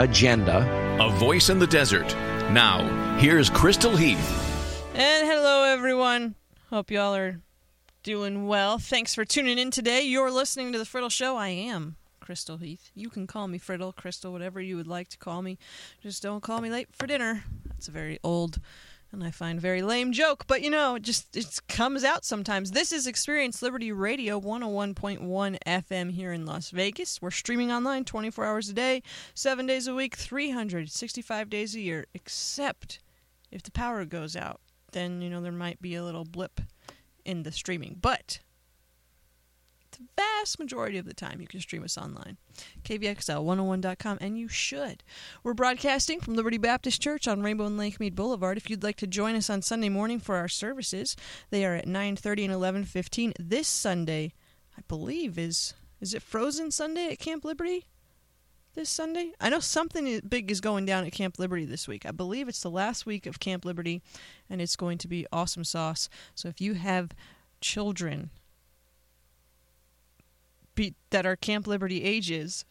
agenda. A voice in the desert. Now, here's Crystal Heath. And hello, everyone. Hope y'all are doing well. Thanks for tuning in today. You're listening to The Friddle Show. I am Crystal Heath. You can call me Friddle, Crystal, whatever you would like to call me. Just don't call me late for dinner. That's a very old and I find very lame joke, but you know, it just it comes out sometimes. This is Experience Liberty Radio 101.1 FM here in Las Vegas. We're streaming online 24 hours a day, 7 days a week, 365 days a year, except if the power goes out. Then, you know, there might be a little blip in the streaming. But vast majority of the time you can stream us online. KVXL101.com, and you should. We're broadcasting from Liberty Baptist Church on Rainbow and Lake Mead Boulevard. If you'd like to join us on Sunday morning for our services, they are at 9.30 and 11.15. This Sunday, I believe, is is it Frozen Sunday at Camp Liberty? This Sunday? I know something big is going down at Camp Liberty this week. I believe it's the last week of Camp Liberty, and it's going to be awesome sauce. So if you have children be, that are Camp Liberty ages,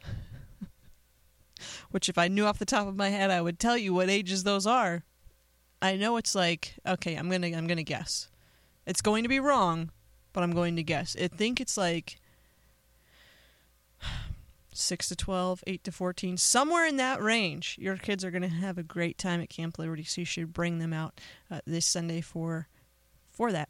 which if I knew off the top of my head, I would tell you what ages those are. I know it's like okay, I'm gonna I'm gonna guess. It's going to be wrong, but I'm going to guess. I think it's like six to 12, 8 to 14, somewhere in that range. Your kids are to have a great time at Camp Liberty, so you should bring them out uh, this Sunday for for that.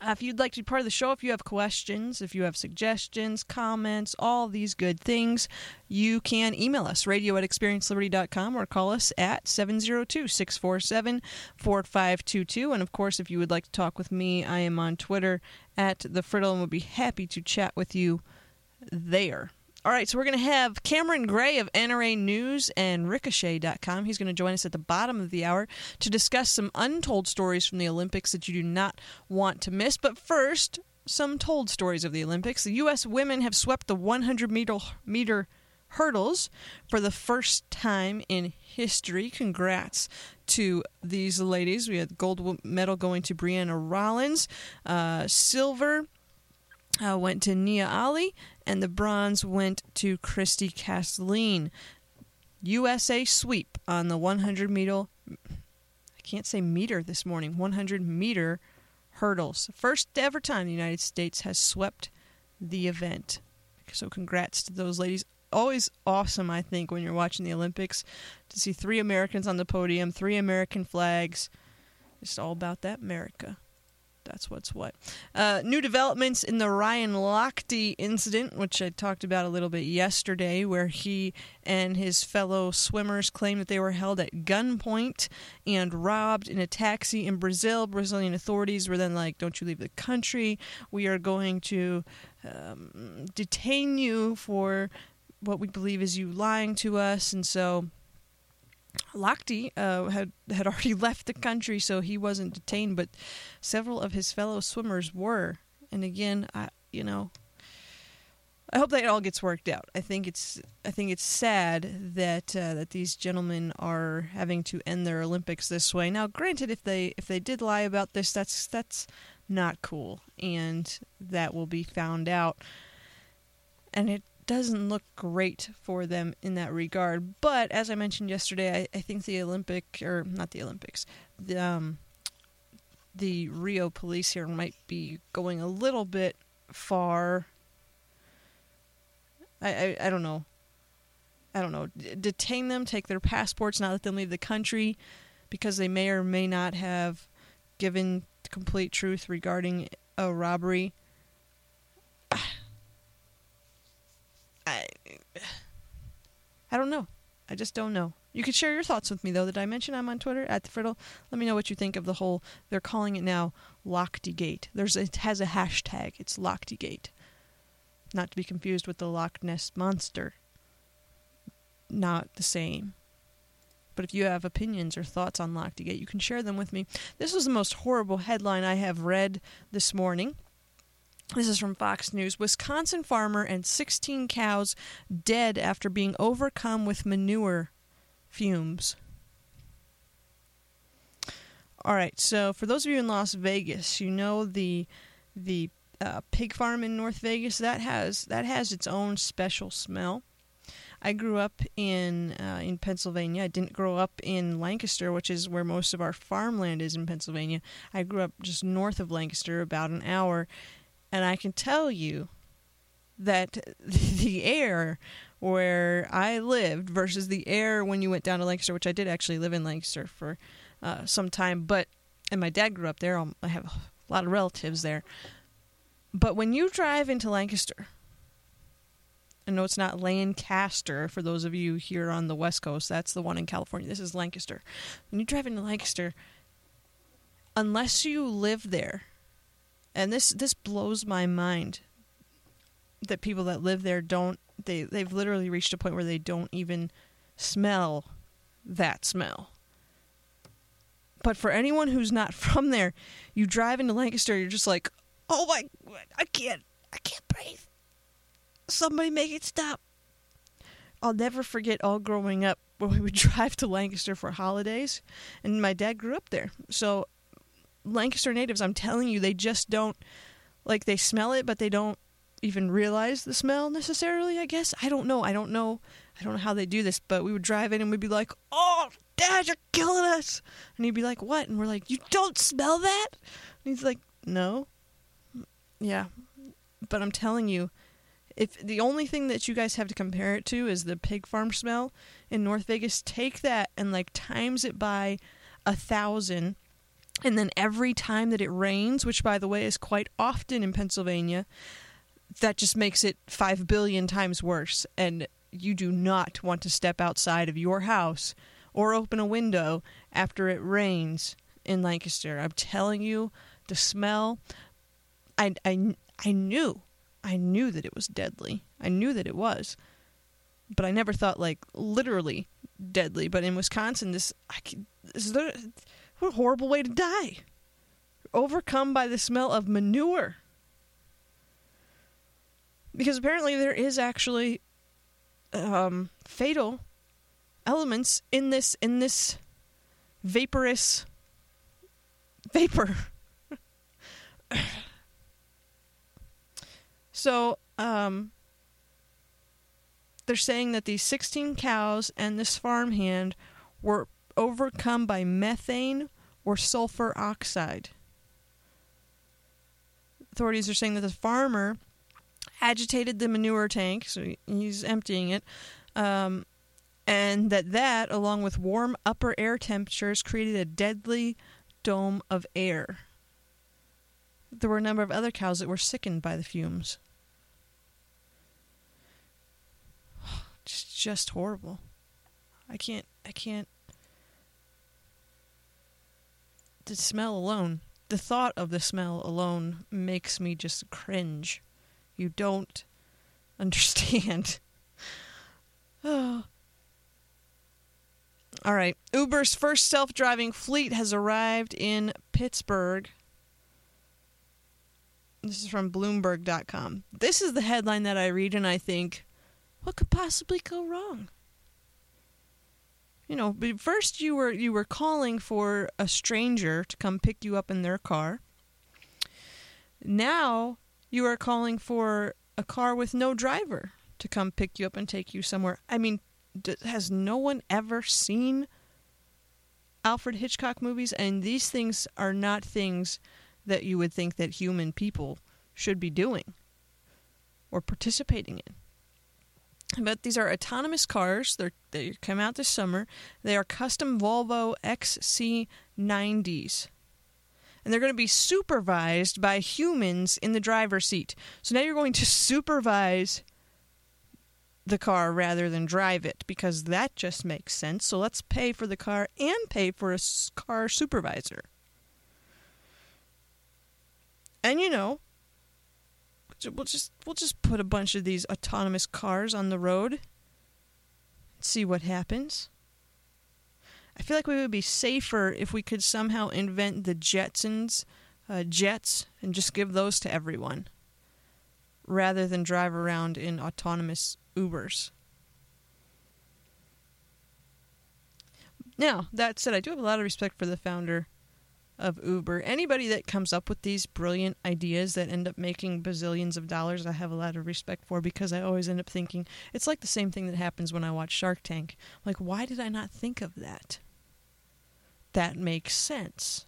Uh, if you'd like to be part of the show, if you have questions, if you have suggestions, comments, all these good things, you can email us, radio at experienceliberty.com, or call us at 702 647 4522. And of course, if you would like to talk with me, I am on Twitter at The Friddle and would be happy to chat with you there. All right, so we're going to have Cameron Gray of NRA News and Ricochet.com. He's going to join us at the bottom of the hour to discuss some untold stories from the Olympics that you do not want to miss. But first, some told stories of the Olympics. The U.S. women have swept the 100 meter, meter hurdles for the first time in history. Congrats to these ladies. We had gold medal going to Brianna Rollins, uh, silver uh, went to Nia Ali, and the bronze went to Kristi Castlin. USA sweep on the 100 meter. I can't say meter this morning. 100 meter hurdles. First ever time the United States has swept the event. So congrats to those ladies. Always awesome, I think, when you're watching the Olympics to see three Americans on the podium, three American flags. It's all about that America. That's what's what. Uh, new developments in the Ryan Lochte incident, which I talked about a little bit yesterday, where he and his fellow swimmers claimed that they were held at gunpoint and robbed in a taxi in Brazil. Brazilian authorities were then like, Don't you leave the country. We are going to um, detain you for what we believe is you lying to us. And so Lochte uh, had had already left the country, so he wasn't detained, but several of his fellow swimmers were. And again, I you know, I hope that it all gets worked out. I think it's I think it's sad that uh, that these gentlemen are having to end their Olympics this way. Now, granted, if they if they did lie about this, that's that's not cool, and that will be found out. And it doesn't look great for them in that regard. But as I mentioned yesterday, I, I think the Olympic or not the Olympics, the um, the Rio police here might be going a little bit far. I I, I don't know. I don't know. D- detain them, take their passports, not let them leave the country, because they may or may not have given complete truth regarding a robbery. I, I don't know. I just don't know. You could share your thoughts with me, though. Did I mention I'm on Twitter at the Friddle? Let me know what you think of the whole. They're calling it now LochteGate. There's it has a hashtag. It's LochteGate, not to be confused with the Loch Ness monster. Not the same. But if you have opinions or thoughts on LochteGate, you can share them with me. This was the most horrible headline I have read this morning. This is from Fox News. Wisconsin farmer and 16 cows dead after being overcome with manure fumes. All right, so for those of you in Las Vegas, you know the the uh, pig farm in North Vegas that has that has its own special smell. I grew up in uh, in Pennsylvania. I didn't grow up in Lancaster, which is where most of our farmland is in Pennsylvania. I grew up just north of Lancaster, about an hour, and I can tell you that the air where I lived versus the air when you went down to Lancaster, which I did actually live in Lancaster for uh, some time, but and my dad grew up there. I have a lot of relatives there. But when you drive into Lancaster, I know it's not Lancaster for those of you here on the West Coast. That's the one in California. This is Lancaster. When you drive into Lancaster, unless you live there, and this this blows my mind that people that live there don't they they've literally reached a point where they don't even smell that smell. But for anyone who's not from there, you drive into Lancaster, you're just like, "Oh my, I can't, I can't breathe." Somebody make it stop. I'll never forget all growing up when we would drive to Lancaster for holidays, and my dad grew up there. So Lancaster natives, I'm telling you, they just don't like they smell it, but they don't even realize the smell necessarily. I guess I don't know. I don't know. I don't know how they do this, but we would drive in and we'd be like, "Oh, Dad, you're killing us," and he'd be like, "What?" And we're like, "You don't smell that?" And he's like, "No." Yeah, but I'm telling you, if the only thing that you guys have to compare it to is the pig farm smell in North Vegas, take that and like times it by a thousand and then every time that it rains, which by the way is quite often in Pennsylvania, that just makes it 5 billion times worse. And you do not want to step outside of your house or open a window after it rains in Lancaster. I'm telling you, the smell, I, I, I knew. I knew that it was deadly. I knew that it was. But I never thought, like, literally deadly. But in Wisconsin, this, I, this is the, what a horrible way to die. Overcome by the smell of manure. Because apparently there is actually um, fatal elements in this in this vaporous vapor. so, um, they're saying that these 16 cows and this farmhand were overcome by methane or sulfur oxide. Authorities are saying that the farmer agitated the manure tank, so he's emptying it, um, and that that, along with warm upper air temperatures, created a deadly dome of air. There were a number of other cows that were sickened by the fumes. It's just horrible. I can't. I can't the smell alone, the thought of the smell alone makes me just cringe. You don't understand. oh. All right. Uber's first self driving fleet has arrived in Pittsburgh. This is from Bloomberg.com. This is the headline that I read and I think, what could possibly go wrong? You know, first you were you were calling for a stranger to come pick you up in their car. Now you are calling for a car with no driver to come pick you up and take you somewhere. I mean, has no one ever seen Alfred Hitchcock movies? And these things are not things that you would think that human people should be doing or participating in. But these are autonomous cars. They're, they come out this summer. They are custom Volvo XC90s. And they're going to be supervised by humans in the driver's seat. So now you're going to supervise the car rather than drive it because that just makes sense. So let's pay for the car and pay for a car supervisor. And you know, we'll just we'll just put a bunch of these autonomous cars on the road. And see what happens. I feel like we would be safer if we could somehow invent the Jetsons uh, jets and just give those to everyone rather than drive around in autonomous Ubers. Now, that said, I do have a lot of respect for the founder of Uber. Anybody that comes up with these brilliant ideas that end up making bazillions of dollars, I have a lot of respect for because I always end up thinking it's like the same thing that happens when I watch Shark Tank. Like, why did I not think of that? That makes sense.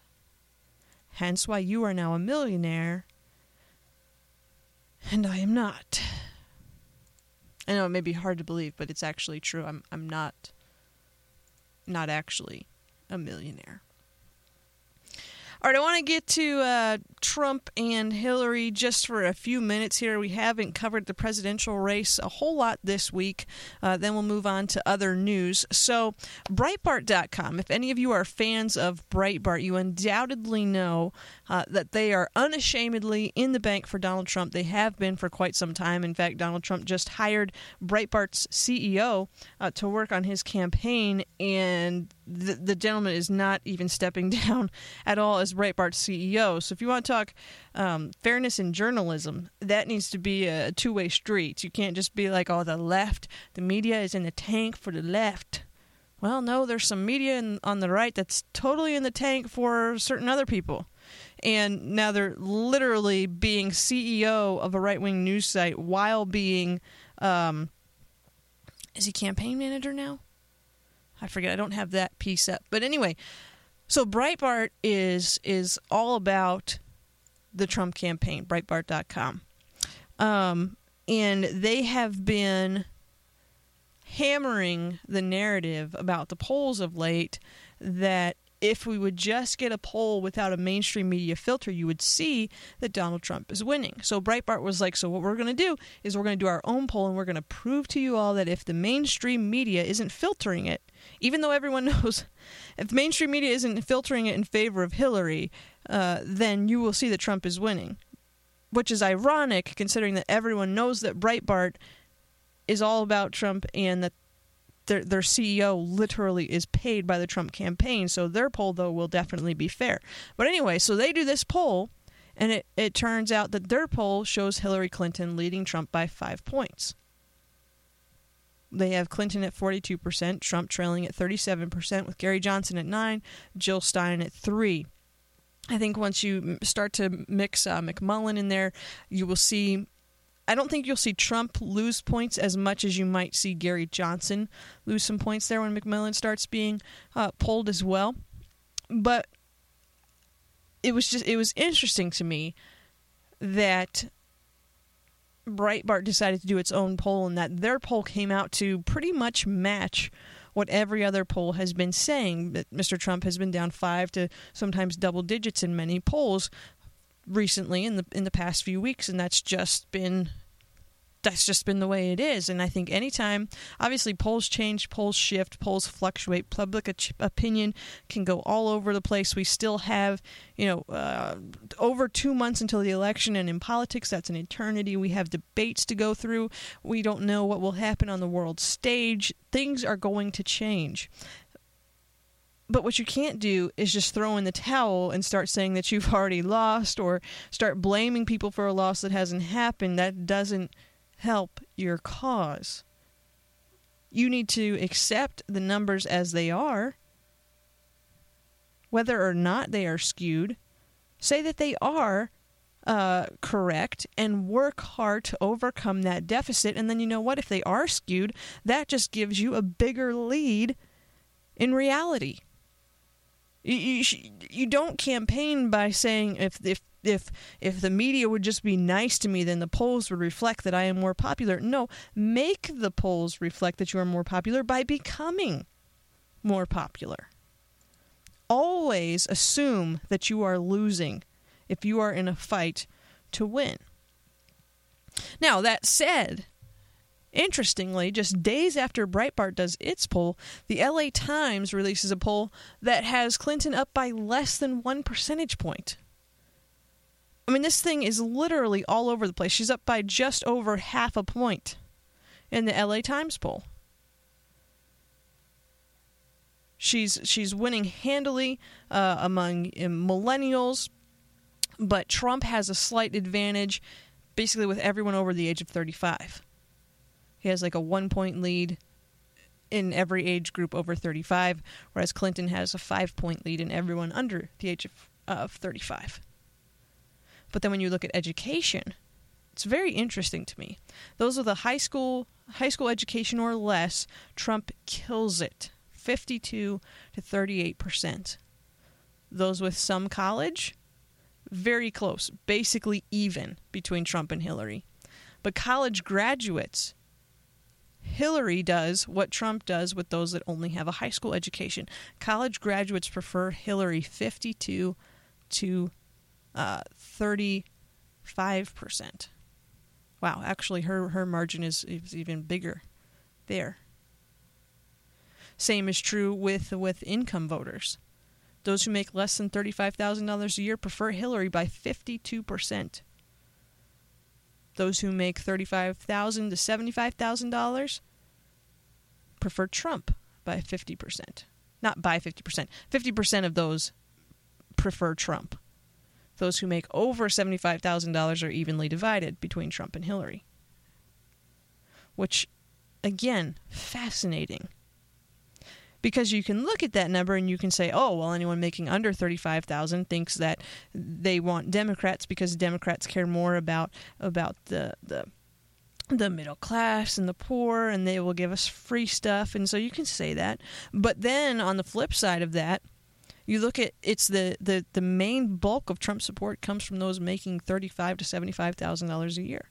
Hence why you are now a millionaire and I am not. I know it may be hard to believe, but it's actually true. I'm I'm not not actually a millionaire. All right, I want to get to uh, Trump and Hillary just for a few minutes here. We haven't covered the presidential race a whole lot this week. Uh, then we'll move on to other news. So, Breitbart.com, if any of you are fans of Breitbart, you undoubtedly know uh, that they are unashamedly in the bank for Donald Trump. They have been for quite some time. In fact, Donald Trump just hired Breitbart's CEO uh, to work on his campaign, and the, the gentleman is not even stepping down at all as Breitbart's CEO. So if you want to talk um, fairness in journalism, that needs to be a two way street. You can't just be like, oh, the left, the media is in the tank for the left. Well, no, there's some media in, on the right that's totally in the tank for certain other people. And now they're literally being CEO of a right wing news site while being. Um, is he campaign manager now? I forget. I don't have that piece up. But anyway, so Breitbart is is all about the Trump campaign. Breitbart.com, um, and they have been hammering the narrative about the polls of late that if we would just get a poll without a mainstream media filter, you would see that Donald Trump is winning. So Breitbart was like, so what we're going to do is we're going to do our own poll and we're going to prove to you all that if the mainstream media isn't filtering it, even though everyone knows if the mainstream media isn't filtering it in favor of Hillary, uh, then you will see that Trump is winning. Which is ironic considering that everyone knows that Breitbart is all about Trump and that their their CEO literally is paid by the Trump campaign. So their poll though will definitely be fair. But anyway, so they do this poll and it, it turns out that their poll shows Hillary Clinton leading Trump by five points. They have Clinton at 42%, Trump trailing at 37%, with Gary Johnson at 9, Jill Stein at 3. I think once you start to mix uh, McMullin in there, you will see. I don't think you'll see Trump lose points as much as you might see Gary Johnson lose some points there when McMullin starts being uh, polled as well. But it was just it was interesting to me that Breitbart decided to do its own poll, and that their poll came out to pretty much match what every other poll has been saying. That Mr. Trump has been down five to sometimes double digits in many polls recently in the in the past few weeks, and that's just been that's just been the way it is. And I think anytime, obviously, polls change, polls shift, polls fluctuate. Public opinion can go all over the place. We still have, you know, uh, over two months until the election. And in politics, that's an eternity. We have debates to go through. We don't know what will happen on the world stage. Things are going to change. But what you can't do is just throw in the towel and start saying that you've already lost or start blaming people for a loss that hasn't happened. That doesn't help your cause. You need to accept the numbers as they are, whether or not they are skewed. Say that they are uh, correct and work hard to overcome that deficit. And then you know what? If they are skewed, that just gives you a bigger lead in reality. You, you, you don't campaign by saying if if if if the media would just be nice to me then the polls would reflect that I am more popular. No, make the polls reflect that you are more popular by becoming more popular. Always assume that you are losing if you are in a fight to win. Now, that said, Interestingly, just days after Breitbart does its poll, the LA Times releases a poll that has Clinton up by less than one percentage point. I mean, this thing is literally all over the place. She's up by just over half a point in the LA Times poll. She's she's winning handily uh, among uh, millennials, but Trump has a slight advantage, basically with everyone over the age of 35. He has like a one point lead in every age group over 35, whereas Clinton has a five point lead in everyone under the age of, of 35. But then when you look at education, it's very interesting to me. Those with a high school high school education or less, Trump kills it. 52 to 38 percent. Those with some college, very close, basically even between Trump and Hillary. But college graduates, Hillary does what Trump does with those that only have a high school education. College graduates prefer Hillary 52 to uh, 35 percent. Wow, actually, her her margin is, is even bigger there. Same is true with with income voters. Those who make less than $35,000 a year prefer Hillary by 52%. Those who make $35,000 to $75,000 prefer Trump by 50%. Not by 50%. 50% of those prefer Trump. Those who make over $75,000 are evenly divided between Trump and Hillary. Which, again, fascinating because you can look at that number and you can say, oh, well, anyone making under 35,000 thinks that they want Democrats because Democrats care more about about the the the middle class and the poor and they will give us free stuff and so you can say that. But then on the flip side of that, you look at it's the, the, the main bulk of Trump support comes from those making thirty five to seventy five thousand dollars a year.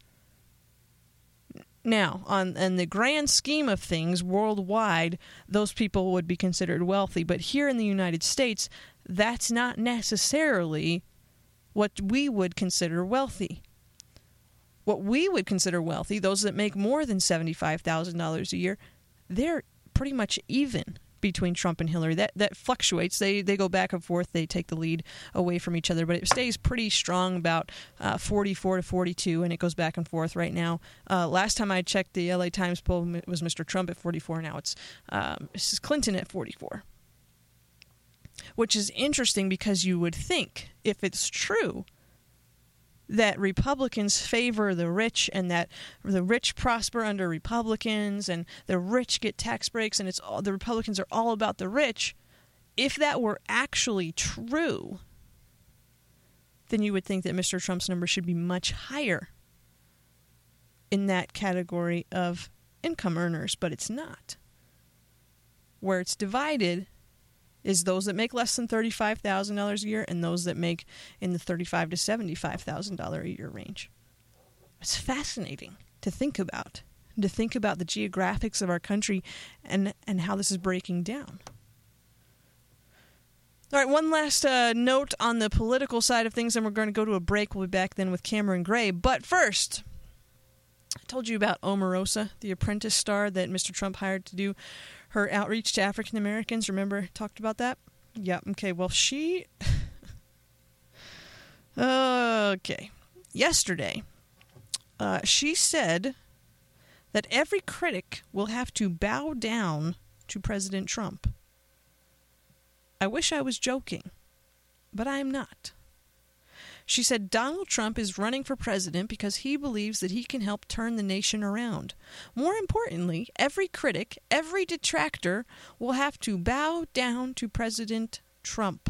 Now, on in the grand scheme of things, worldwide, those people would be considered wealthy. But here in the United States, that's not necessarily what we would consider wealthy. What we would consider wealthy, those that make more than $75,000 a year, they're pretty much even between Trump and Hillary. That that fluctuates. They they go back and forth. They take the lead away from each other, but it stays pretty strong, about uh, 44 to 42, and it goes back and forth right now. Uh, last time I checked, the LA Times poll it was Mr. Trump at 44. Now it's uh, Mrs. Clinton at 44. Which is interesting because you would think, if it's true, that Republicans favor the rich and that the rich prosper under Republicans and the rich get tax breaks and it's all the Republicans are all about the rich. If that were actually true, then you would think that Mr. Trump's number should be much higher in that category of income earners, but it's not. Where it's divided is those that make less than $35,000 a year and those that make in the $35 to $75,000 a year range. It's fascinating to think about, to think about the geographics of our country and, and how this is breaking down. All right, one last uh, note on the political side of things, and we're going to go to a break. We'll be back then with Cameron Gray. But first, I told you about Omarosa, the apprentice star that Mr. Trump hired to do her outreach to African Americans. Remember, talked about that? Yeah, okay. Well, she. okay. Yesterday, uh, she said that every critic will have to bow down to President Trump. I wish I was joking, but I am not. She said Donald Trump is running for president because he believes that he can help turn the nation around. More importantly, every critic, every detractor will have to bow down to President Trump.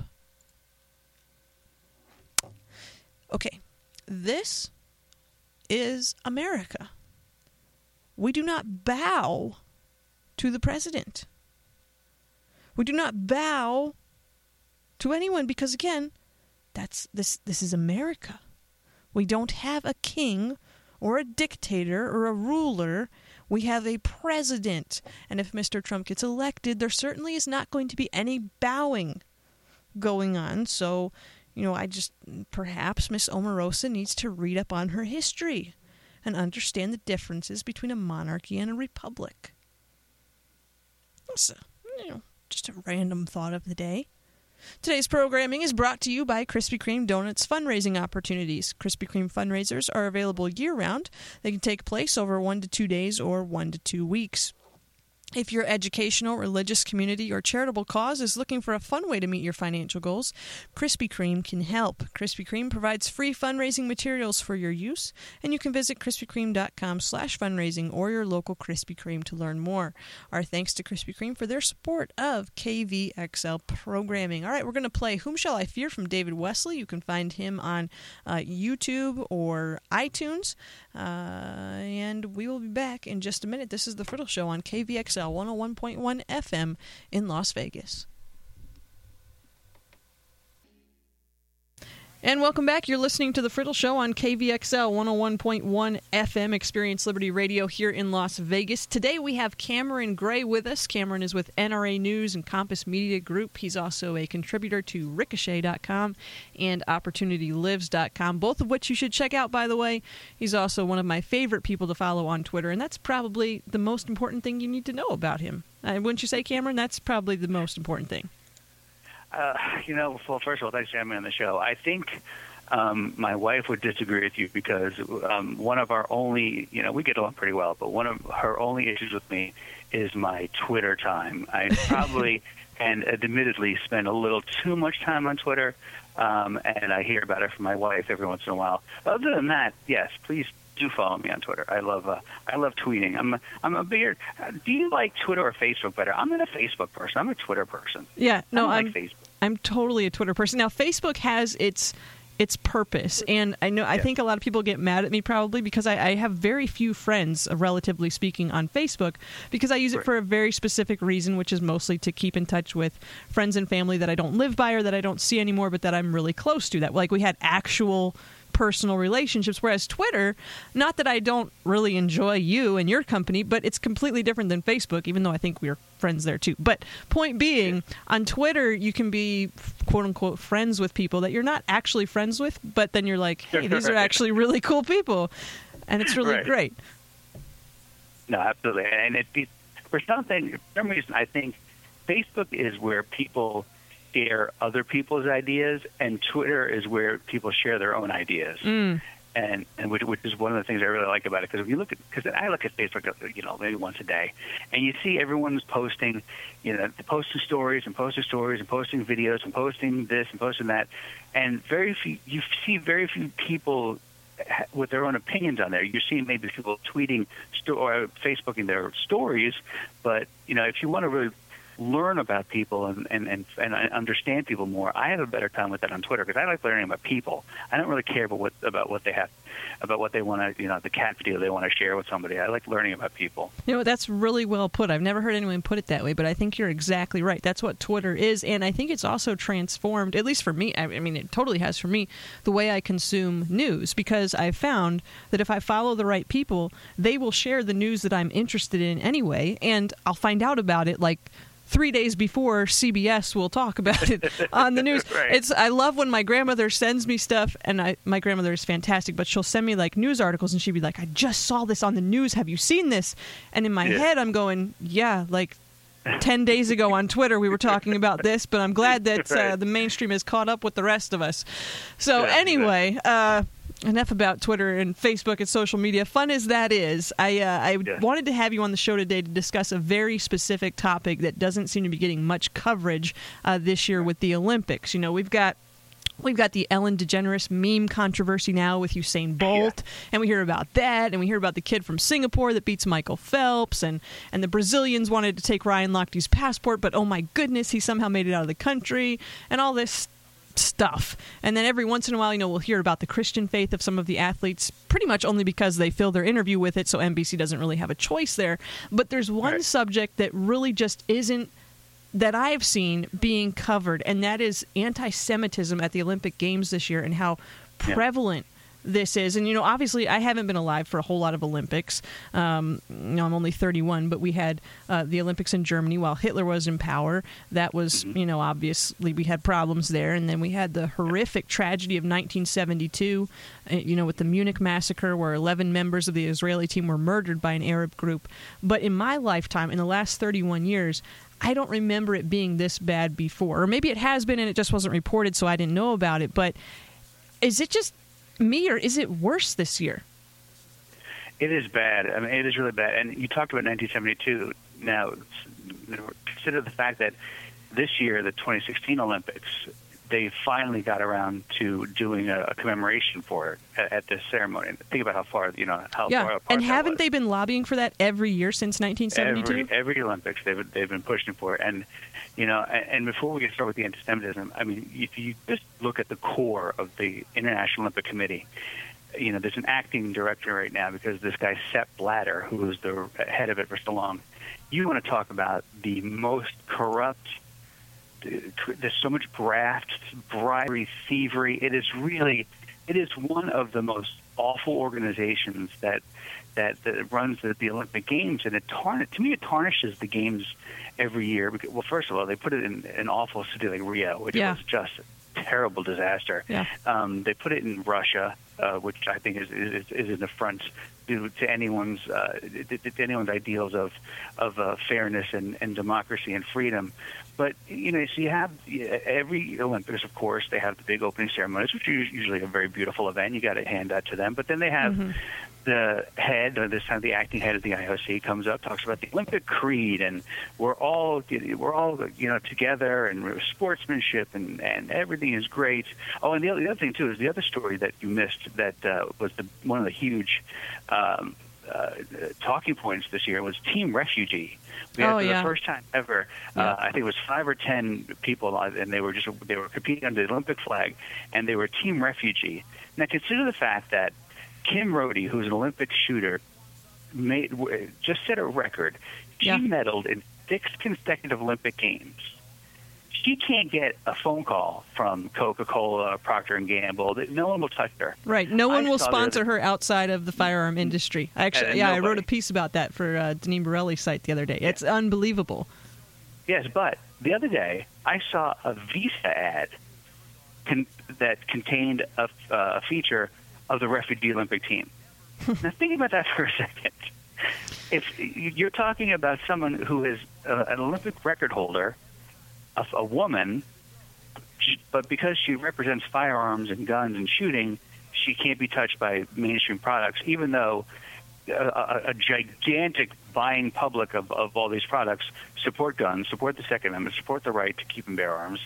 Okay, this is America. We do not bow to the president. We do not bow to anyone because, again, that's this this is America. We don't have a king or a dictator or a ruler. We have a president. And if Mr. Trump gets elected, there certainly is not going to be any bowing going on. So, you know, I just perhaps Miss Omarosa needs to read up on her history and understand the differences between a monarchy and a republic. That's a, you know, just a random thought of the day. Today's programming is brought to you by Krispy Kreme Donuts fundraising opportunities. Krispy Kreme fundraisers are available year round. They can take place over one to two days or one to two weeks. If your educational, religious community, or charitable cause is looking for a fun way to meet your financial goals, Krispy Kreme can help. Krispy Kreme provides free fundraising materials for your use, and you can visit krispykreme.com slash fundraising or your local Krispy Kreme to learn more. Our thanks to Krispy Kreme for their support of KVXL programming. All right, we're going to play Whom Shall I Fear from David Wesley. You can find him on uh, YouTube or iTunes. Uh, and we will be back in just a minute. This is The Friddle Show on KVXL 101.1 FM in Las Vegas. And welcome back. You're listening to The Friddle Show on KVXL 101.1 FM Experience Liberty Radio here in Las Vegas. Today we have Cameron Gray with us. Cameron is with NRA News and Compass Media Group. He's also a contributor to Ricochet.com and OpportunityLives.com, both of which you should check out, by the way. He's also one of my favorite people to follow on Twitter, and that's probably the most important thing you need to know about him. Uh, wouldn't you say, Cameron? That's probably the most important thing. Uh, you know, well, first of all, thanks for having me on the show. I think um, my wife would disagree with you because um, one of our only, you know, we get along pretty well, but one of her only issues with me is my Twitter time. I probably and admittedly spend a little too much time on Twitter, um, and I hear about it from my wife every once in a while. Other than that, yes, please do follow me on Twitter. I love uh, I love tweeting. I'm a, I'm a bigger. Uh, do you like Twitter or Facebook better? I'm not a Facebook person. I'm a Twitter person. Yeah, no, I I'm like Facebook. I'm totally a Twitter person. Now, Facebook has its its purpose, and I know I Yeah. think a lot of people get mad at me probably because I, I have very few friends, uh, relatively speaking, on Facebook because I use it for a very specific reason, which is mostly to keep in touch with friends and family that I don't live by or that I don't see anymore, but that I'm really close to. That like we had actual personal relationships whereas twitter not that i don't really enjoy you and your company but it's completely different than facebook even though i think we're friends there too. But point being on twitter you can be quote unquote friends with people that you're not actually friends with but then you're like hey these are actually really cool people. And it's really Right. great. No, absolutely. And it, for something, for some reason, I think Facebook is where people share other people's ideas, and Twitter is where people share their own ideas. Mm. And and which, which is one of the things I really like about it because if you look at because I look at Facebook you know maybe once a day, and you see everyone's posting, you know, posting stories and posting stories and posting videos and posting this and posting that, and very few you see very few people with their own opinions on there. You're seeing maybe people tweeting sto- or Facebooking their stories, but you know if you want to really learn about people and, and, and, and understand people more, I have a better time with that on Twitter because I like learning about people. I don't really care about what about what they have, about what they want to, you know, the cat video they want to share with somebody. I like learning about people. You know, that's really well put. I've never heard anyone put it that way, but I think you're exactly right. That's what Twitter is. And I think it's also transformed, at least for me, I I mean, it totally has for me, the way I consume news because I've found that if I follow the right people, they will share the news that I'm interested in anyway. And I'll find out about it like three days before CBS will talk about it on the news. Right. It's I love when my grandmother sends me stuff, and I my grandmother is fantastic, but she'll send me like news articles, and she'd be like, "I just saw this on the news. Have you seen this?" And in my Yeah. head, I'm going, "Yeah, like." 10 days ago on Twitter, we were talking about this, but I'm glad that uh, the mainstream has caught up with the rest of us. So, Yeah, anyway, uh, enough about Twitter and Facebook and social media. Fun as that is, I, uh, I Yeah. wanted to have you on the show today to discuss a very specific topic that doesn't seem to be getting much coverage uh, this year with the Olympics. You know, we've got We've got the Ellen DeGeneres meme controversy now with Usain Bolt, and we hear about that, and we hear about the kid from Singapore that beats Michael Phelps, and and the Brazilians wanted to take Ryan Lochte's passport, but oh my goodness, he somehow made it out of the country, and all this stuff. And then every once in a while, you know, we'll hear about the Christian faith of some of the athletes, pretty much only because they fill their interview with it, so NBC doesn't really have a choice there. But there's one Right. subject that really just isn't that I've seen being covered, and that is anti Semitism at the Olympic Games this year and how Yeah. This is. And, you know, obviously, I haven't been alive for a whole lot of Olympics. Um, you know, I'm only 31, but we had uh, the Olympics in Germany while Hitler was in power. That was, you know, obviously we had problems there. And then we had the horrific tragedy of 1972, uh, you know, with the Munich massacre where 11 members of the Israeli team were murdered by an Arab group. But in my lifetime, in the last 31 years, I don't remember it being this bad before. Or maybe it has been and it just wasn't reported, so I didn't know about it. But is it just me or is it worse this year? It is bad. I mean, it is really bad. And you talked about 1972. now consider the fact that this year, the 2016 Olympics, they finally got around to doing a, commemoration for it at, at, this ceremony. Think about how far, you know, how yeah. far apart And haven't they been lobbying for that every year since 1972? Every, every Olympics, they've they've been pushing for it, and you know, and, before we get started with the anti-Semitism, I mean, if you just look at the core of the International Olympic Committee, you know, there's an acting director right now because this guy Sepp Blatter, who was the head of it for so long. You want to talk about the most corrupt there's so much graft, bribery, thievery. It is really, it is one of the most awful organizations that that, that runs the, the Olympic Games, and it tarn- to me it tarnishes the games every year. Because, well, first of all, they put it in an awful city like Rio, which yeah. was just a terrible disaster. Yeah. Um, they put it in Russia, uh, which I think is is, is an affront to, to anyone's uh, to anyone's ideals of of uh, fairness and, and democracy and freedom. But you know, so you have every Olympics, of course, they have the big opening ceremonies, which are usually a very beautiful event. You got to hand that to them. But then they have mm-hmm. The head, or this time the acting head of the IOC, comes up, talks about the Olympic creed, and we're all we're all you know together, and sportsmanship, and and everything is great. Oh, and the other, the other thing too is the other story that you missed that uh, was the one of the huge. Um, uh, talking points this year was Team Refugee. We had oh, for yeah. the first time ever. Yeah. Uh, I think it was five or ten people, and they were just they were competing under the Olympic flag, and they were Team Refugee. Now consider the fact that Kim Rhode, who's an Olympic shooter, made just set a record. She Yeah. medaled in six consecutive Olympic Games. She can't get a phone call from Coca-Cola, Procter and Gamble. No one will touch her. Right. No one I will sponsor her outside of the firearm industry. I Actually, yeah, I wrote a piece about that for uh, Deneen Borelli's site the other day. It's unbelievable. Yes, but the other day I saw a Visa ad con- that contained a, uh, a feature of the refugee Olympic team. now think about that for a second. If you're talking about someone who is uh, an Olympic record holder, a, a woman, but because she represents firearms and guns and shooting, she can't be touched by mainstream products, even though a, a, a gigantic buying public of, of all these products support guns, support the Second Amendment, support the right to keep and bear arms.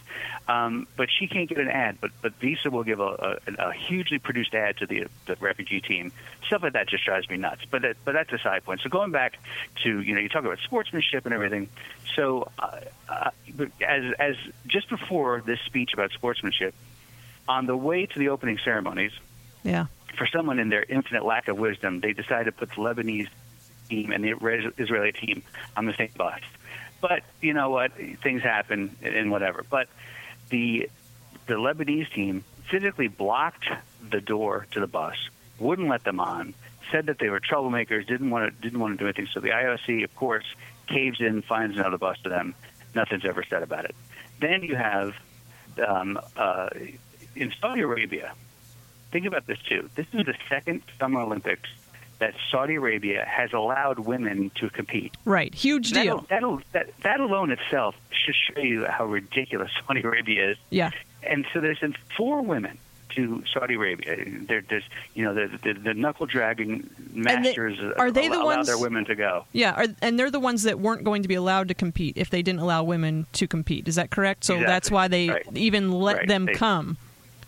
Um, but she can't get an ad. But but Visa will give a, a, a hugely produced ad to the, the refugee team. Stuff like that just drives me nuts. But that, but that's a side point. So going back to you know you talk about sportsmanship and everything. So uh, uh, as as just before this speech about sportsmanship, on the way to the opening ceremonies, Yeah. for someone in their infinite lack of wisdom, they decided to put the Lebanese team and the Israeli team on the same bus. But you know what? Things happen and whatever. But the the Lebanese team physically blocked the door to the bus, wouldn't let them on, said that they were troublemakers, didn't want to didn't want to do anything. So the IOC, of course, caves in, finds another bus to them. Nothing's ever said about it. Then you have um, uh, in Saudi Arabia. Think about this too. This is the second Summer Olympics that Saudi Arabia has allowed women to compete. Right. Huge deal. That'll, that'll, that, that alone itself should show you how ridiculous Saudi Arabia is. Yeah. And so they sent four women to Saudi Arabia. There, there's, you know, the, the, the knuckle dragging masters uh, are they the allow ones- their women to go. Yeah, are, and they're the ones that weren't going to be allowed to compete if they didn't allow women to compete. Is that correct? So Exactly. that's why they Right. even let Right. them They- come.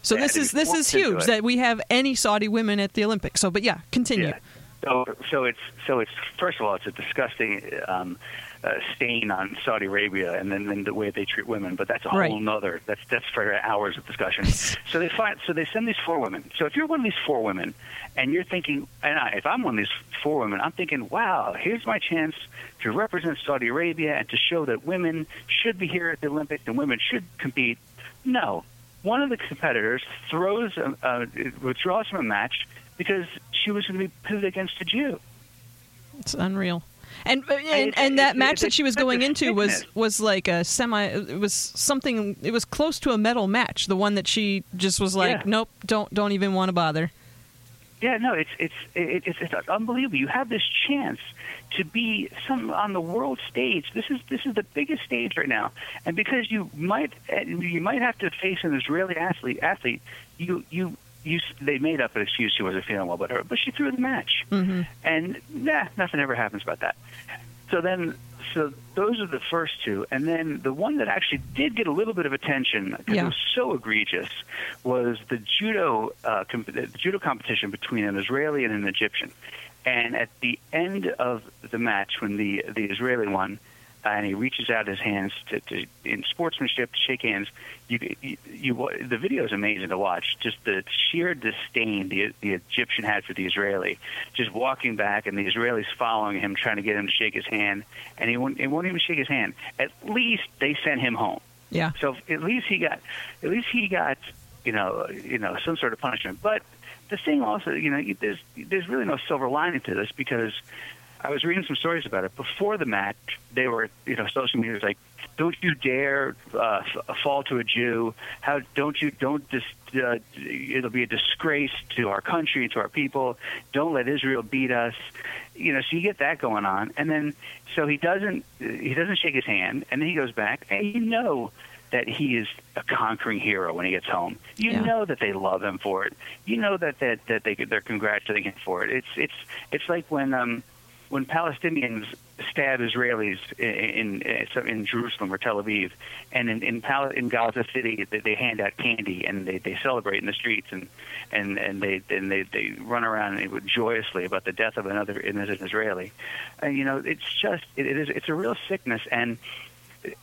So They this is this is huge that we have any Saudi women at the Olympics. So, but yeah, continue. Yeah. So, so it's so it's first of all, it's a disgusting um, uh, stain on Saudi Arabia, and then, then the way they treat women. But that's a Right. whole nother. That's that's for hours of discussion. so they find so they send these four women. So if you're one of these four women, and you're thinking, and I, if I'm one of these four women, I'm thinking, wow, here's my chance to represent Saudi Arabia and to show that women should be here at the Olympics and women should compete. No, one of the competitors throws a, uh, withdraws from a match because she was going to be pitted against a Jew. It's unreal. And uh, and, it's- and that match that she was going into was was like a semi. It was something. It was close to a medal match. The one that she just was like, Yeah. nope, don't don't even want to bother. Yeah, no, it's it's it, it's it's unbelievable. You have this chance to be some on the world stage. This is this is the biggest stage right now, and because you might you might have to face an Israeli athlete athlete, you you. You, they made up an excuse she wasn't feeling well, but her, but she threw the match, Mm-hmm. and nah, nothing ever happens about that. So then so those are the first two, and then the one that actually did get a little bit of attention because Yeah. it was so egregious was the judo uh, comp- the judo competition between an Israeli and an Egyptian. And at the end of the match, when the the Israeli won, and he reaches out his hands to, to in sportsmanship to shake hands, you, you, you the video is amazing to watch. Just the sheer disdain the the Egyptian had for the Israeli, just walking back, and the Israelis following him, trying to get him to shake his hand, and he won't, he won't even shake his hand. At least they sent him home. Yeah. So at least he got, at least he got, you know, you know, some sort of punishment. But the thing also, you know, there's there's really no silver lining to this because I was reading some stories about it before the match. They were, you know, social media was like, "Don't you dare uh, f- fall to a Jew! How don't you don't dis- uh, it'll be a disgrace to our country, to our people. Don't let Israel beat us." You know, so you get that going on, and then so he doesn't he doesn't shake his hand, and then he goes back, and you know that he is a conquering hero when he gets home. You Yeah. know that they love him for it. You know that that, that they they're congratulating him for it. It's it's it's like when um when Palestinians stab Israelis in in, in Jerusalem or Tel Aviv, and in in, Pal- in Gaza City they, they hand out candy and they, they celebrate in the streets and and and they and they they run around and they would joyously about the death of another innocent Israeli. And you know it's just it, it is it's a real sickness and.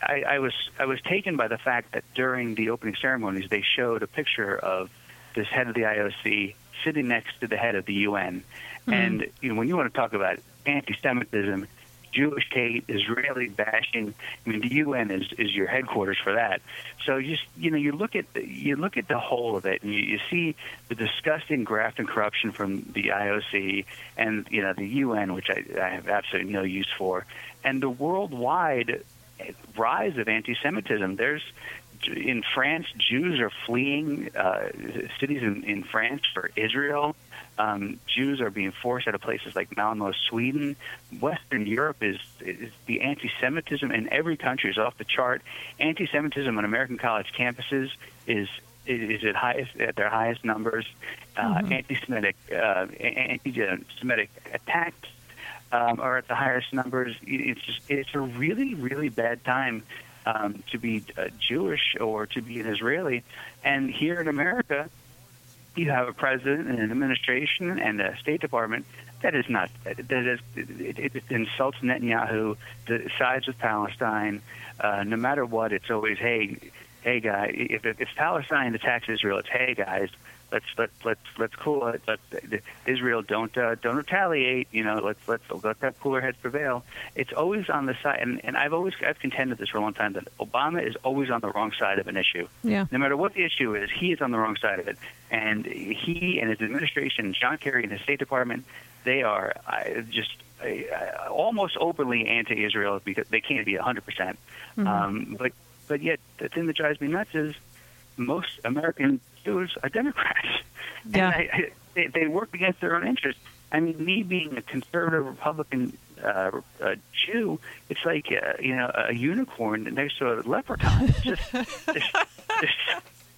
I, I was I was taken by the fact that during the opening ceremonies they showed a picture of this head of the IOC sitting next to the head of the UN, mm-hmm. and you know when you want to talk about anti-Semitism, Jewish hate, Israeli bashing, I mean the UN is is your headquarters for that. So just you know you look at the, you look at the whole of it and you, you see the disgusting graft and corruption from the IOC and you know the UN, which I, I have absolutely no use for, and the worldwide rise of anti-Semitism. There's in France, Jews are fleeing uh, cities in, in France for Israel. Um, Jews are being forced out of places like Malmo, Sweden. Western Europe is, is the anti-Semitism in every country is off the chart. Anti-Semitism on American college campuses is is at highest at their highest numbers. Uh, Anti-Semitic uh, anti-Semitic attacks um, are at the highest numbers. It's just it's a really really bad time um, to be uh, Jewish or to be an Israeli. And here in America, you have a president and an administration and a State Department that is not that is it, it, insults Netanyahu, that sides with Palestine. Uh, no matter what, it's always hey, hey guy. If, if Palestine attacks Israel, it's hey guys. Let's let let's let's cool it. Let Israel don't uh, don't retaliate. You know, let's let's let that cooler heads prevail. It's always on the side, and, and I've always I've contended this for a long time that Obama is always on the wrong side of an issue. Yeah. No matter what the issue is, he is on the wrong side of it, and he and his administration, John Kerry and his State Department, they are uh, just uh, almost openly anti-Israel because they can't be 100 percent. Um, but but yet the thing that drives me nuts is most American Jews are Democrats. Yeah. And I, I, they, they work against their own interests. I mean, me being a conservative Republican uh, uh, Jew, it's like uh, you know a unicorn next to a leprechaun. It's just there's, there's,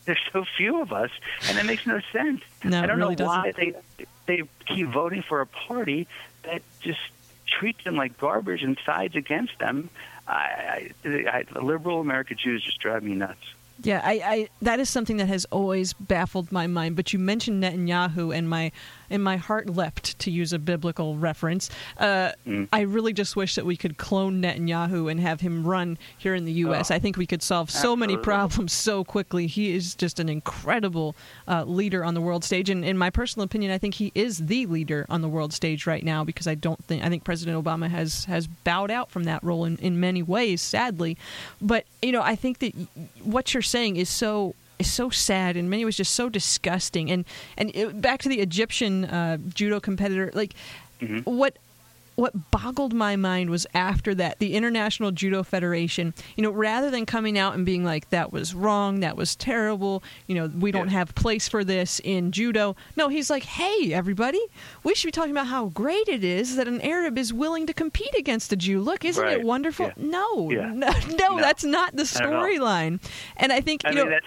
there's so few of us, and it makes no sense. No, I don't really know why doesn't. they they keep voting for a party that just treats them like garbage and sides against them. I, I, I, liberal American Jews just drive me nuts. Yeah, I, I that is something that has always baffled my mind. But you mentioned Netanyahu, and my and my heart leapt to use a biblical reference. Uh, Mm. I really just wish that we could clone Netanyahu and have him run here in the U.S. Oh, I think we could solve so many problems so quickly. He is just an incredible uh, leader on the world stage, and in my personal opinion, I think he is the leader on the world stage right now because I don't think I think President Obama has has bowed out from that role in, in many ways, sadly. But you know, I think that what you're saying is so is so sad and many ways, just so disgusting. And and it, back to the Egyptian uh, judo competitor, like what what boggled my mind was after that the international judo federation you know rather than coming out and being like that was wrong that was terrible you know we don't Yeah. have place for this in judo no he's like hey everybody we should be talking about how great it is that an arab is willing to compete against a jew look isn't Right. it wonderful Yeah. no, Yeah. no no No. that's not the Not at all. storyline and i think I you mean, know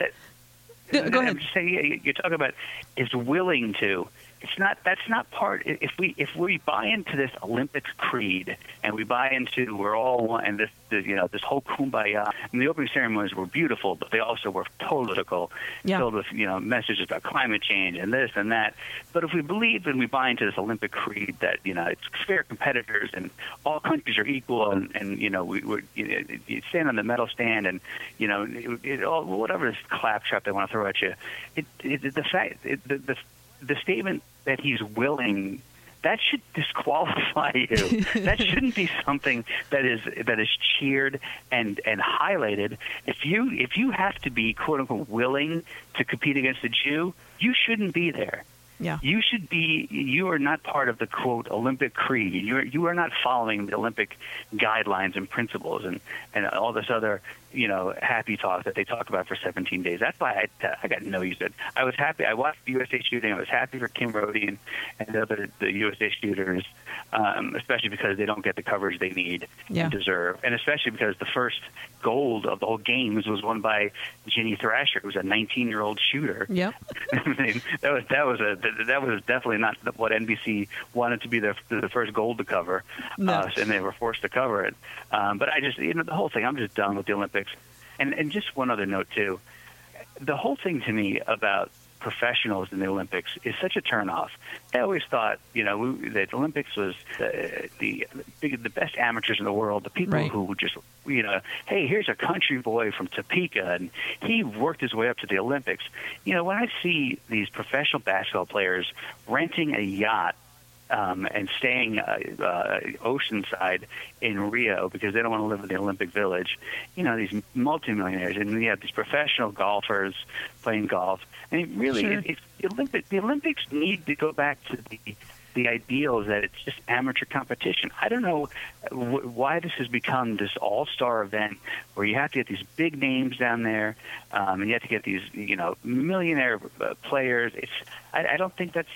Go- I'm ahead. just saying, you- you're talking about is willing to. It's not that's not part if we if we buy into this olympics creed and we buy into we're all one and this, this you know this whole kumbaya and the opening ceremonies were beautiful but they also were political Yeah. filled with you know messages about climate change and this and that but if we believe and we buy into this olympic creed that you know it's fair competitors and all countries are equal and and you know we we you, know, you stand on the medal stand and you know it, it all whatever this claptrap they want to throw at you it, it the fact it, the, the the statement that he's willing that should disqualify you. that shouldn't be something that is that is cheered and and highlighted. If you if you have to be quote unquote willing to compete against a Jew, you shouldn't be there. Yeah. You should be. You are not part of the quote Olympic creed. You are, you are not following the Olympic guidelines and principles and and all this other you know happy talk that they talk about for 17 days. That's why I, I got no use of it. I was happy. I watched the USA shooting. I was happy for Kim Rhodey and the other the USA shooters, um, especially because they don't get the coverage they need Yeah. and deserve, and especially because the first gold of the whole games was won by Ginny Thrasher, who was a 19 year old shooter. Yep. I mean, that was that was a that was definitely not what NBC wanted to be the the first gold to cover, No. uh, and they were forced to cover it. Um, but I just you know the whole thing. I'm just done with the Olympics. And and just one other note too, the whole thing to me about professionals in the Olympics is such a turnoff. I always thought, you know, that the Olympics was the the, the best amateurs in the world, the people Right. who just, you know, hey, here's a country boy from Topeka, and he worked his way up to the Olympics. You know, when I see these professional basketball players renting a yacht um, and staying uh, uh, oceanside in Rio because they don't want to live in the Olympic Village. You know, these multimillionaires, and you have these professional golfers playing golf. I mean, really, Sure. it, it's the Olympic. The Olympics need to go back to the the ideals that it's just amateur competition. I don't know w- why this has become this all-star event where you have to get these big names down there, um, and you have to get these, you know, millionaire uh, players. It's I, I don't think that's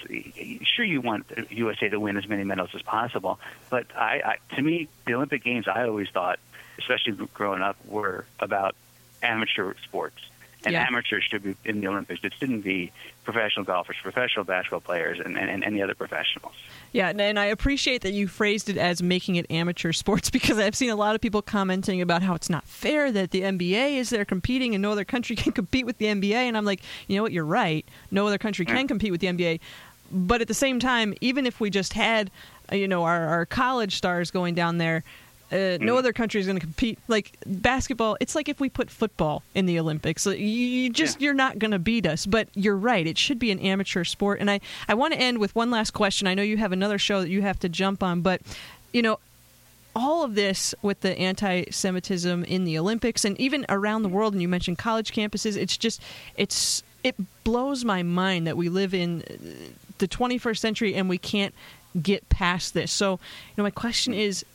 sure you want USA to win as many medals as possible, but I, I to me the Olympic Games I always thought, especially growing up, were about amateur sports. And Yeah. amateurs should be in the Olympics. It shouldn't be professional golfers, professional basketball players, and, and, and any other professionals. Yeah, and- and I appreciate that you phrased it as making it amateur sports because I've seen a lot of people commenting about how it's not fair that the NBA is there competing and no other country can compete with the NBA. And I'm like, you know what, you're right. No other country can compete with the NBA. But at the same time, even if we just had, uh, you know, our, our college stars going down there, uh, no other country is going to compete. Like basketball, it's like if we put football in the Olympics. You, you just Yeah. you're not going to beat us. But you're right; it should be an amateur sport. And I I want to end with one last question. I know you have another show that you have to jump on, but you know. All of this with the anti Semitism in the Olympics and even around the world, and you mentioned college campuses, it's just, it's, it blows my mind that we live in uh, the 21st century and we can't get past this. So, you know, my question is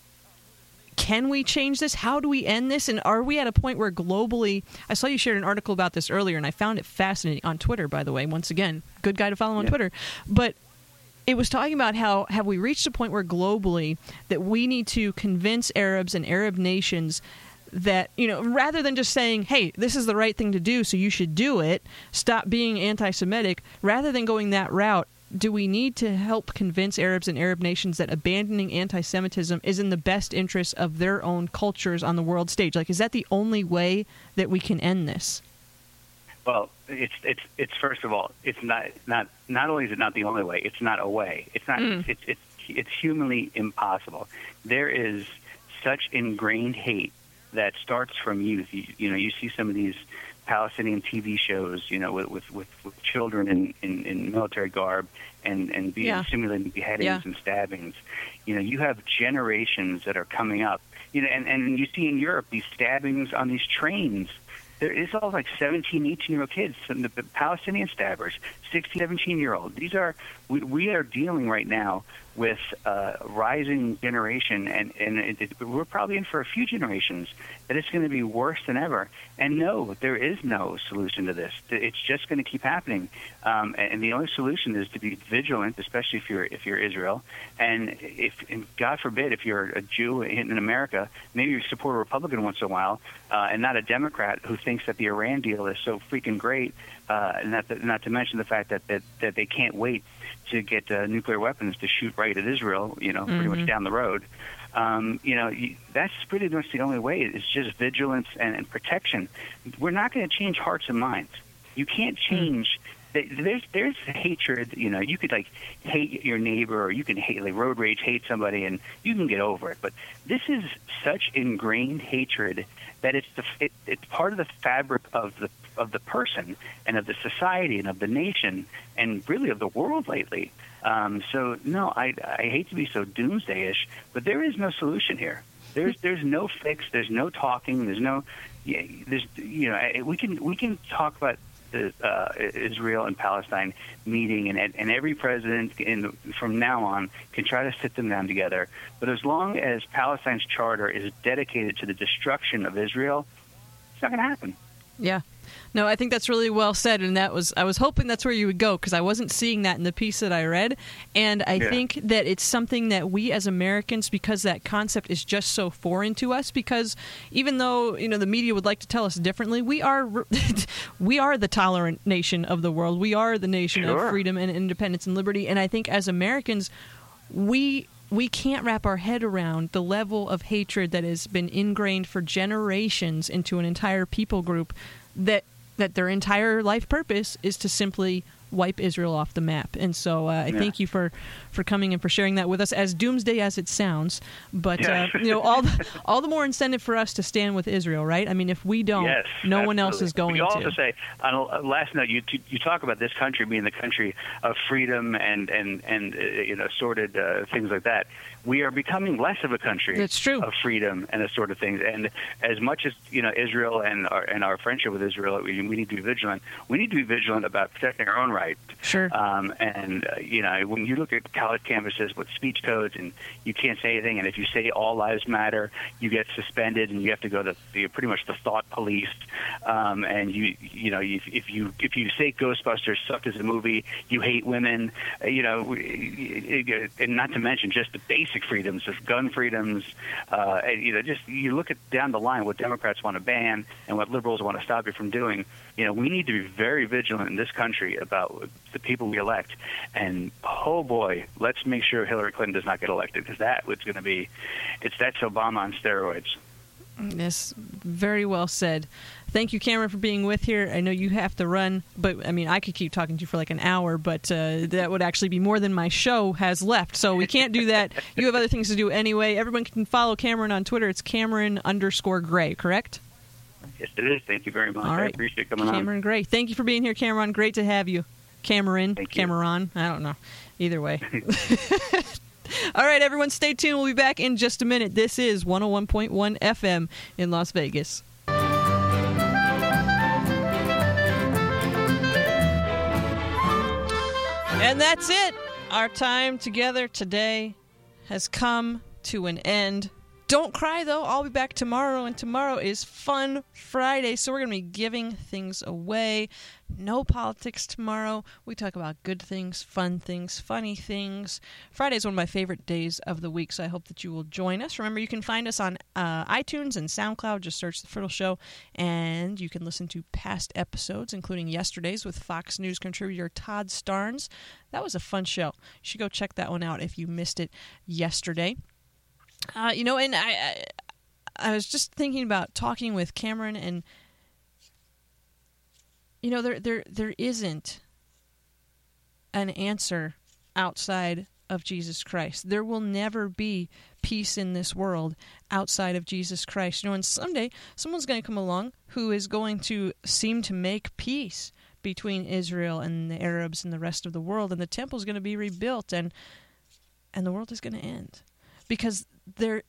can we change this? How do we end this? And are we at a point where globally, I saw you shared an article about this earlier, and I found it fascinating on Twitter, by the way. Once again, good guy to follow on Yeah. Twitter. But it was talking about how have we reached a point where globally that we need to convince Arabs and Arab nations that you know rather than just saying hey this is the right thing to do so you should do it stop being anti-semitic rather than going that route do we need to help convince Arabs and Arab nations that abandoning anti Semitism is in the best interest of their own cultures on the world stage? Like, is that the only way that we can end this? Well, it's it's it's first of all, it's not not not only is it not the only way, it's not a way. It's not mm. it's it's it's humanly impossible. There is such ingrained hate that starts from youth. You, you know, you see some of these Palestinian TV shows, you know, with with, with, with children in, in, in military garb and and being Yeah. simulating beheadings Yeah. and stabbings. You know, you have generations that are coming up. You know, and and you see in Europe these stabbings on these trains there is all like 17, 18 year old kids, some the Palestinian stabbers, 16, 17 year old. These are we, we are dealing right now with a rising generation, and and it, it, we're probably in for a few generations that it's going to be worse than ever. And no, there is no solution to this. It's just going to keep happening. Um, and the only solution is to be vigilant, especially if you're if you're Israel, and if and God forbid if you're a Jew in America, maybe you support a Republican once in a while, uh, and not a Democrat who thinks that the Iran deal is so freaking great. Uh, not to, not to mention the fact that that, that they can't wait to get uh, nuclear weapons to shoot right at Israel, you know, mm-hmm. pretty much mm-hmm. down the road. Um, you know, you, that's pretty much the only way. It's just vigilance and, and protection. We're not going to change hearts and minds. You can't mm. change. Mm-hmm. There's there's hatred. You know, you could like hate your neighbor, or you can hate like road rage, hate somebody, and you can get over it. But this is such ingrained hatred that it's the it, it's part of the fabric of the of the person and of the society and of the nation and really of the world lately. Um, so no, I, I hate to be so doomsdayish, but there is no solution here. There's there's no fix. There's no talking. There's no there's you know we can we can talk about the uh, Israel and Palestine meeting, and and every president in from now on can try to sit them down together. But as long as Palestine's charter is dedicated to the destruction of Israel, it's not going to happen. Yeah, no, I think that's really well said, and that was I was hoping that's where you would go because I wasn't seeing that in the piece that I read, and I yeah. think that it's something that we as Americans, because that concept is just so foreign to us, because even though you know the media would like to tell us differently, we are we are the tolerant nation of the world. We are the nation sure. of freedom and independence and liberty, and I think as Americans, we we can't wrap our head around the level of hatred that has been ingrained for generations into an entire people group that that their entire life purpose is to simply wipe Israel off the map. And so uh, I yeah. thank you for, for coming and for sharing that with us. As doomsday as it sounds, but yeah. uh, you know all the, all the more incentive for us to stand with Israel, right? I mean, if we don't, yes, no absolutely. one else is going to. you to. also say on a last note, you you talk about this country being the country of freedom and and and uh, you know sorted uh, things like that we are becoming less of a country That's true. of freedom and this sort of things. And as much as you know Israel and our and our friendship with Israel, we, we need to be vigilant. We need to be vigilant about protecting our own rights. Sure. Um, and uh, you know when you look at college campuses with speech codes and you can't say anything, and if you say all lives matter, you get suspended and you have to go to the, pretty much the thought police. Um, and you you know if, if you if you say Ghostbusters sucked as a movie, you hate women. Uh, you know, and not to mention just the basic basic freedoms, just gun freedoms. Uh, and, you know, just you look at down the line what Democrats want to ban and what liberals want to stop you from doing. You know, we need to be very vigilant in this country about the people we elect. And oh boy, let's make sure Hillary Clinton does not get elected because that was going to be, it's that's Obama on steroids. Yes, very well said. Thank you, Cameron, for being with here. I know you have to run, but I mean, I could keep talking to you for like an hour, but uh, that would actually be more than my show has left. So we can't do that. you have other things to do anyway. Everyone can follow Cameron on Twitter. It's Cameron underscore Gray, correct? Yes, it is. Thank you very much. All right. I appreciate coming Cameron on. Cameron Gray. Thank you for being here, Cameron. Great to have you. Cameron, Thank Cameron. I don't know. Either way. All right, everyone, stay tuned. We'll be back in just a minute. This is 101.1 FM in Las Vegas. And that's it. Our time together today has come to an end. Don't cry though. I'll be back tomorrow, and tomorrow is Fun Friday, so we're going to be giving things away. No politics tomorrow. We talk about good things, fun things, funny things. Friday is one of my favorite days of the week, so I hope that you will join us. Remember, you can find us on uh, iTunes and SoundCloud. Just search The Fertile Show, and you can listen to past episodes, including yesterday's with Fox News contributor Todd Starnes. That was a fun show. You should go check that one out if you missed it yesterday. Uh, you know, and I, I, I was just thinking about talking with Cameron, and you know, there there there isn't an answer outside of Jesus Christ. There will never be peace in this world outside of Jesus Christ. You know, and someday someone's going to come along who is going to seem to make peace between Israel and the Arabs and the rest of the world, and the temple is going to be rebuilt, and and the world is going to end because there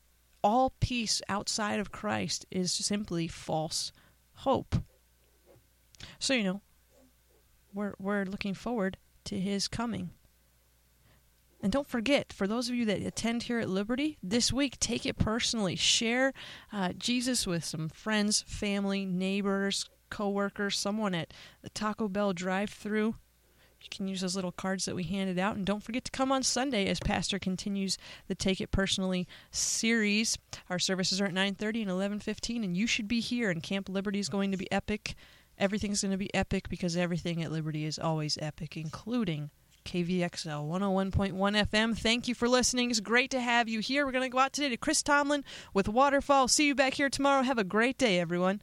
all peace outside of Christ is simply false hope. So you know, we're we're looking forward to his coming. And don't forget, for those of you that attend here at Liberty this week, take it personally. Share uh, Jesus with some friends, family, neighbors, coworkers, someone at the Taco Bell drive-through. You can use those little cards that we handed out, and don't forget to come on Sunday as Pastor continues the Take It Personally series. Our services are at 9:30 and 11:15, and you should be here. And Camp Liberty is going to be epic. Everything's going to be epic because everything at Liberty is always epic, including KVXL 101.1 FM. Thank you for listening. It's great to have you here. We're going to go out today to Chris Tomlin with Waterfall. See you back here tomorrow. Have a great day, everyone.